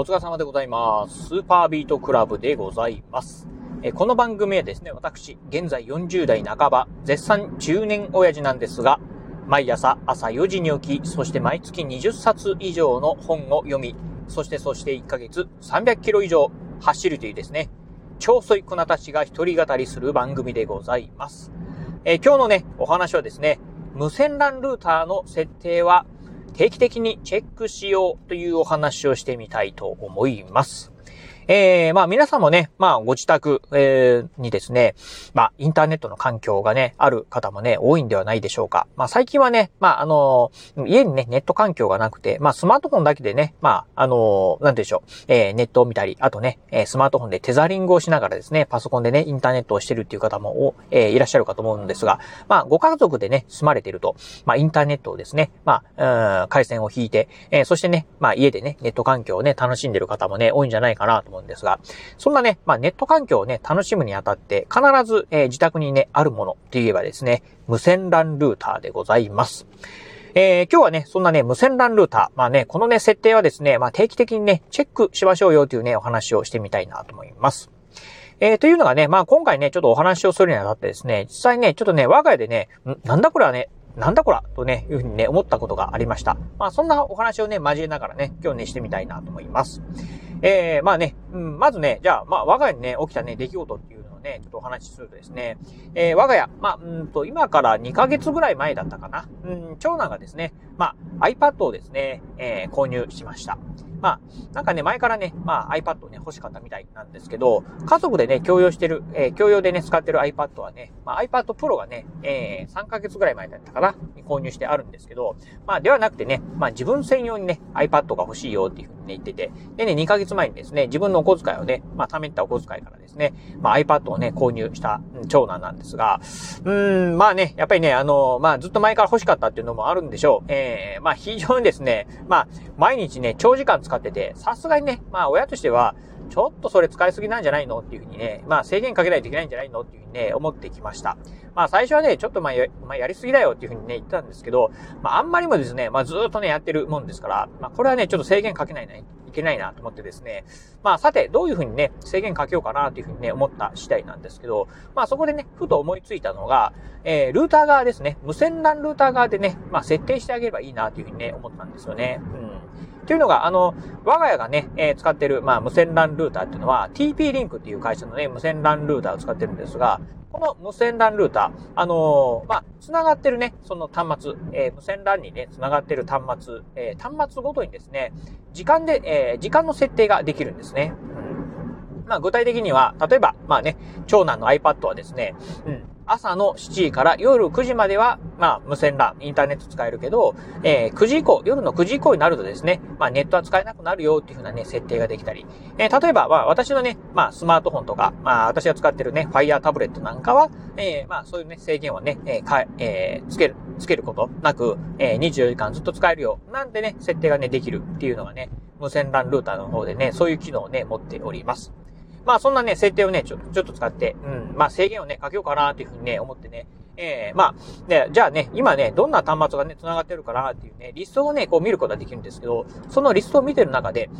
お疲れ様でございます。スーパービートクラブでございます。えこの番組はですね、私、現在40代半ば、絶賛中年親父なんですが、毎朝朝4時に起き、そして毎月20冊以上の本を読み、そしてそして1ヶ月300キロ以上走るというですね、超ソイクなたちが一人語りする番組でございます。え今日のね、お話はですね、無線 LAN ルーターの設定は定期的にチェックしようというお話をしてみたいと思います。えー、まあ皆さんもね、まあご自宅、えーにですね、まあインターネットの環境がね、ある方もね、多いんではないでしょうか。まあ最近はね、まああの家にね、ネット環境がなくて、まあスマートフォンだけでね、まああのなんでしょう、えーネットを見たり、あとね、えースマートフォンでテザリングをしながらですね、パソコンでね、インターネットをしてるっていう方も、えーいらっしゃるかと思うんですが、まあご家族でね、住まれてると、まあインターネットをですね、まあ、うん回線を引いて、えーそしてね、まあ家でね、ネット環境をね、楽しんでる方もね、多いんじゃないかなと思うんですが、そんなね、まあネット環境をね、楽しむにあたって、必ず、えー自宅にね、あるものといえばですね、無線 LAN ルーターでございます。えー今日はね、そんなね、無線 LAN ルーター。まあね、このね、設定はですね、まあ定期的にね、チェックしましょうよというね、お話をしてみたいなと思います。えーというのがね、まあ今回ね、ちょっとお話をするにあたってですね、実際ね、ちょっとね、我が家でね、なんだこれはね、なんだこらとね、いうふうにね、思ったことがありました。まあそんなお話をね、交えながらね、今日ね、してみたいなと思います。えー、まあね、うん、まずね、じゃあ、まあ我が家にね、起きたね、出来事っていうのをね、ちょっとお話しするとですね、えー我が家、まあ、うんと、今から2ヶ月ぐらい前だったかな。うん、長男がですね、まあ、iPad をですね、えー購入しました。まあ、なんかね、前からね、まあ iPad をね、欲しかったみたいなんですけど、家族でね、共用してる、えー共用でね、使ってる iPad はね、まあ iPad Pro がね、えー3ヶ月ぐらい前だったかな、購入してあるんですけど、まあではなくてね、まあ自分専用にね、iPad が欲しいよっていうふうにね、言ってて、でね、2ヶ月前にですね、自分のお小遣いをね、まあ貯めたお小遣いからですね、まあ iPad をね、購入した長男なんですが、うーん、まあね、やっぱりね、あの、まあずっと前から欲しかったっていうのもあるんでしょう。えー、まあ非常にですね、まあ毎日ね、長時間使ってて、さすがにね、まあ親としては、ちょっとそれ使いすぎなんじゃないのっていうふうにね、まあ制限かけないといけないんじゃないのっていうふうにね、思ってきました。まあ最初はね、ちょっとまあや,、まあ、やりすぎだよっていうふうにね、言ったんですけど、まああんまりもですね、まあずっとね、やってるもんですから、まあこれはね、ちょっと制限かけないね、いけないなと思ってですね、まあさて、どういうふうにね、制限かけようかなというふうにね、思った次第なんですけど、まあそこでね、ふと思いついたのが、えー、ルーター側ですね、無線 LAN ルーター側でね、まあ設定してあげればいいなというふうにね、思ったんですよね。うん。というのが、あの、我が家がね、えー使ってる、まあ、無線 LAN ルーターっていうのは、TP リンクっていう会社のね、無線 LAN ルーターを使ってるんですが、この無線 LAN ルーター、あのーまあ、繋がってるね、その端末、えー無線 LAN にね、繋がってる端末、えー端末ごとにですね、時間で、えー時間の設定ができるんですね。うんまあ、具体的には、例えば、まあね、長男の iPad はですね、うん、朝の7時から夜9時までは、まあ、無線 LAN、インターネット使えるけど、えー9時以降、夜の9時以降になるとですね、まあ、ネットは使えなくなるよっていうふうなね、設定ができたり、えー例えば、まあ、私のね、まあ、スマートフォンとか、まあ、私が使ってるね、Fire タブレットなんかは、えーまあ、そういうね、制限をね、えーか、えーつける、つけることなく、えー24時間ずっと使えるよ、なんてね、設定がね、できるっていうのがね、無線 LAN ルーターの方でね、そういう機能をね、持っております。まあそんなね、設定をね、ちょちょっと使って、うん、まあ制限をね、かけようかなっていうふうにね、思ってね、えー、まあ、ね、じゃあね、今ね、どんな端末がね、繋がってるかなっていうね、リストをね、こう見ることができるんですけど、そのリストを見てる中で、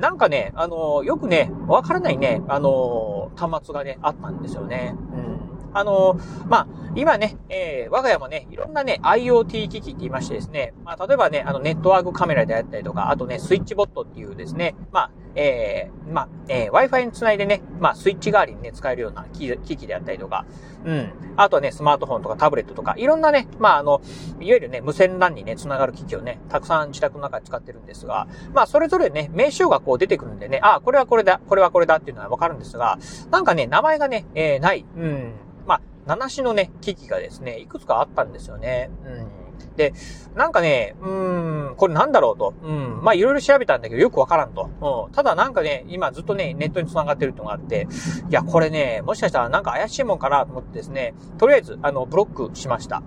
なんかね、あのーよくね、わからないね、あのー端末がね、あったんですよね。うん。あのまあ、今ね、えー、我が家もね、いろんなね、IoT 機器って言いましてですね、まあ、例えばね、あの、ネットワークカメラであったりとか、あとね、スイッチボットっていうですね、まあ、えー、まあ、えー、Wi-Fi につないでね、まあ、スイッチ代わりにね、使えるような機器であったりとか、うん。あとはね、スマートフォンとかタブレットとか、いろんなね、まあ、あの、いわゆるね、無線 LAN にね、つながる機器をね、たくさん自宅の中で使ってるんですが、まあ、それぞれね、名称がこう出てくるんでね、あ、これはこれだ、これはこれだっていうのはわかるんですが、なんかね、名前がね、えー、ない。うん。まあ、七種のね、機器がですね、いくつかあったんですよね。うん。で、なんかね、うーん、これなんだろうと。うん。まあ、いろいろ調べたんだけど、よくわからんと。うん。ただなんかね、今ずっとね、ネットに繋がってるってのがあって、いや、これね、もしかしたらなんか怪しいもんかなと思ってですね、とりあえず、あの、ブロックしました。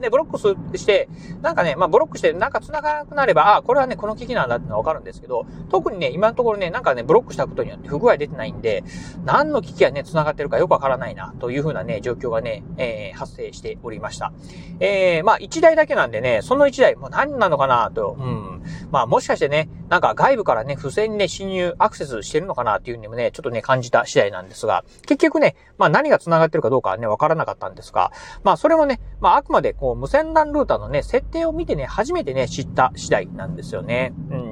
で、ブロックすして、なんかね、まあ、ブロックして、なんか繋がらなくなれば、あ、これはね、この機器なんだってのはわかるんですけど、特にね、今のところね、なんかね、ブロックしたことによって不具合出てないんで、何の機器がね、繋がってるかよくわからないな、というふうなね、状況がね、えー、発生しておりました。えー、まあ、1台だけなんでね、その1台、もう何なのかな、と、うん。まあ、もしかしてね、なんか外部からね、不正にね、侵入、アクセスしてるのかなっていうふうにもね、ちょっとね、感じた次第なんですが、結局ね、まあ何が繋がってるかどうかはね、わからなかったんですが、まあそれもね、まああくまでこう、無線 LAN ルーターのね、設定を見てね、初めてね、知った次第なんですよね。うん。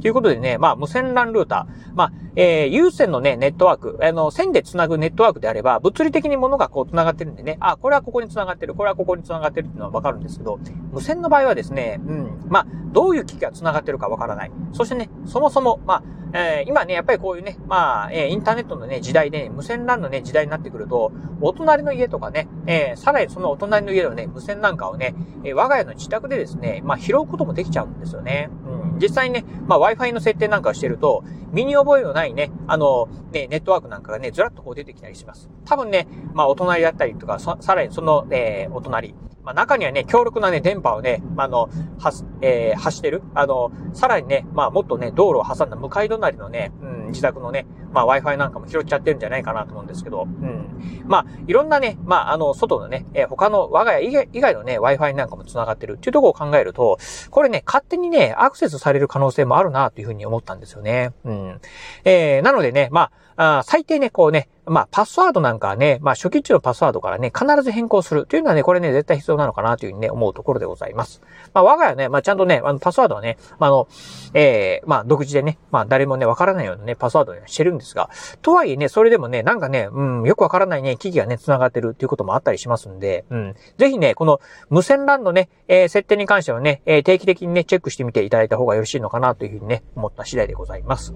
ということでね、まあ無線 LAN ルーター、まあ、えー、有線のね、ネットワーク、あの、線で繋ぐネットワークであれば、物理的に物がこう繋がってるんでね、あ、これはここに繋がってる、これはここに繋がってるっていうのはわかるんですけど、無線の場合はですね、うん、まあ、どういう機器が繋がってるかわからない。そしてね、そもそも、まあ、えー、今ね、やっぱりこういうね、まあ、えー、インターネットのね、時代で、ね、無線 LAN のね、時代になってくると、お隣の家とかね、えー、さらにそのお隣の家のね、無線なんかをね、えー、我が家の自宅でですね、まあ、拾うこともできちゃうんですよね。うん、実際ね、まあ、Wi-Fi の設定なんかをしてると、身に覚えのないね、あの、ね、ネットワークなんかがね、ずらっとこう出てきたりします。多分ね、まあ、お隣だったりとか、さらにその、えー、お隣、まあ、中にはね、強力なね、電波をね、あの、はす、えー、発してる。あの、さらにね、まあ、もっとね、道路を挟んだ向かい隣のね、うん、自宅のね、まあ、Wi-Fi なんかも拾っちゃってるんじゃないかなと思うんですけど、うん。まあ、いろんなね、まあ、あの、外のね、えー、他の我が家以外以外のね、Wi-Fi なんかも繋がってるっていうところを考えると、これね、勝手にね、アクセスされる可能性もあるなというふうに思ったんですよね。うん。えー、なのでね、まあ、あ最低ね、こうね、まあ、パスワードなんかはね、まあ、初期値のパスワードからね、必ず変更するというのはね、これね、絶対必要なのかなというふうにね、思うところでございます。まあ、我が家はね、まあ、ちゃんとね、あの、パスワードはね、まあ、の、ええー、まあ、独自でね、まあ、誰もね、わからないようなね、パスワードにしてるんですが、とはいえね、それでもね、なんかね、うん、よくわからないね、機器がね、繋がってるっていうこともあったりしますんで、うん、ぜひね、この無線 LAN のね、えー、設定に関してはね、えー、定期的にね、チェックしてみていただいた方がよろしいのかなというふうにね、思った次第でございます。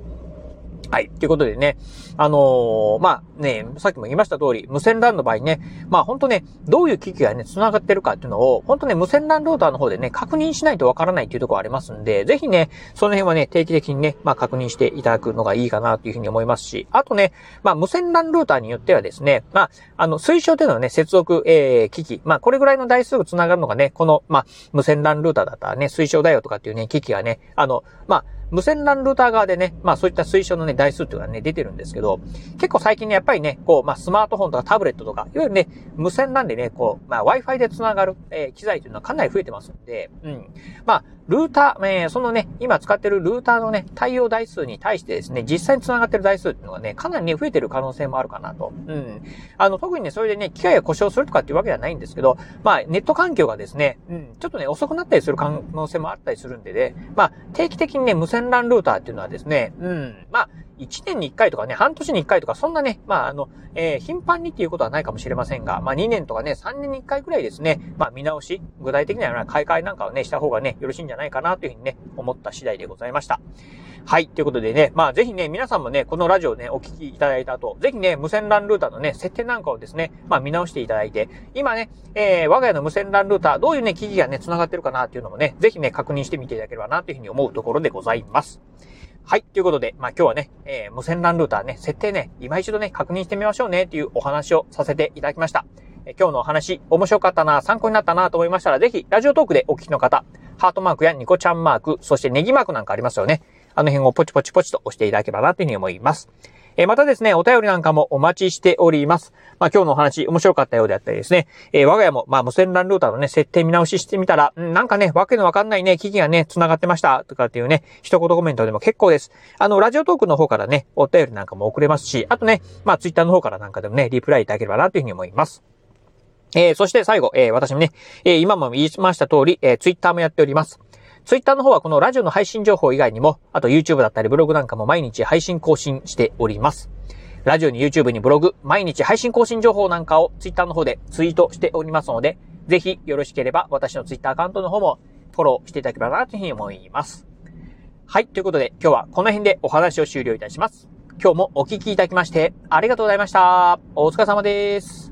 はい。ということでね、あのー、まあね、さっきも言いました通り、無線 LAN の場合ね、まあ本当ね、どういう機器がね、繋がってるかっていうのを、本当ね、無線 LAN ローターの方でね、確認しないとわからないっていうところありますんで、ぜひね、その辺はね、定期的にね、まあ確認していただくのがいいかなというふうに思いますし、あとね、まあ無線 LAN ルーターによってはですね、まあ、あの、推奨でのね、接続、えー、機器、まあこれぐらいの台数が繋がるのがね、この、まあ、無線 LAN ルーターだったらね、推奨だよとかっていうね、機器がね、あの、まあ、無線 LAN ルーター側でね、まあそういった推奨のね、台数っていうのはね、出てるんですけど、結構最近ね、やっぱりね、こう、まあスマートフォンとかタブレットとか、いわゆるね、無線 LAN でね、こう、まあ Wi-Fi で繋がる、えー、機材というのはかなり増えてますんで、うん。まあ、ルーター、えー、そのね、今使ってるルーターのね、対応台数に対してですね、実際に繋がってる台数っていうのがね、かなりね、増えてる可能性もあるかなと。うん。あの、特にね、それでね、機械が故障するとかっていうわけではないんですけど、まあ、ネット環境がですね、うん、ちょっとね、遅くなったりする可能性もあったりするんでね、まあ、定期的にね、無線 LAN ルーターっていうのはですね、うん、まあ、1年に1回とかね、半年に1回とか、そんなね、まあ、あの、えー、頻繁にっていうことはないかもしれませんが、まあ、2年とかね、3年に1回くらいですね、まあ、見直し、具体的には買い替えなんかをね、した方がね、よろしいんじゃないかなというふうにね、思った次第でございました。はい。ということでね、まあ、ぜひね、皆さんもね、このラジオね、お聞きいただいた後、ぜひね、無線 LAN ルーターのね、設定なんかをですね、まあ、見直していただいて、今ね、えー、我が家の無線 LAN ルーター、どういうね、機器がね、繋がってるかなっていうのもね、ぜひね、確認してみていただければな、というふうに思うところでございます。はい。ということで、まあ、今日はね、えー、無線 LAN ルーターね、設定ね、今一度ね、確認してみましょうね、というお話をさせていただきました。えー、今日のお話、面白かったな、参考になったなと思いましたら、ぜひ、ラジオトークでお聞きの方、ハートマークやニコちゃんマーク、そしてネギマークなんかありますよね。あの辺をポチポチポチと押していただければなというふうに思います。えまたですね、お便りなんかもお待ちしております。まあ、今日のお話面白かったようであったりですね、え、我が家も、まあ、無線 LAN ルーターのね、設定見直ししてみたら、んなんかね、わけのわかんないね、機器がね、繋がってました、とかっていうね、一言コメントでも結構です。あの、ラジオトークの方からね、お便りなんかも送れますし、あとね、まあ、ツイッターの方からなんかでもね、リプライいただければなというふうに思います。えー、そして最後、えー、私もね、えー、今も言いました通り、えー、ツイッターもやっております。ツイッターの方はこのラジオの配信情報以外にも、あと YouTube だったりブログなんかも毎日配信更新しております。ラジオに YouTube にブログ、毎日配信更新情報なんかを Twitter の方でツイートしておりますので、ぜひよろしければ私の Twitter アカウントの方もフォローしていただければなというふうに思います。はい。ということで今日はこの辺でお話を終了いたします。今日もお聞きいただきましてありがとうございました。お疲れ様です。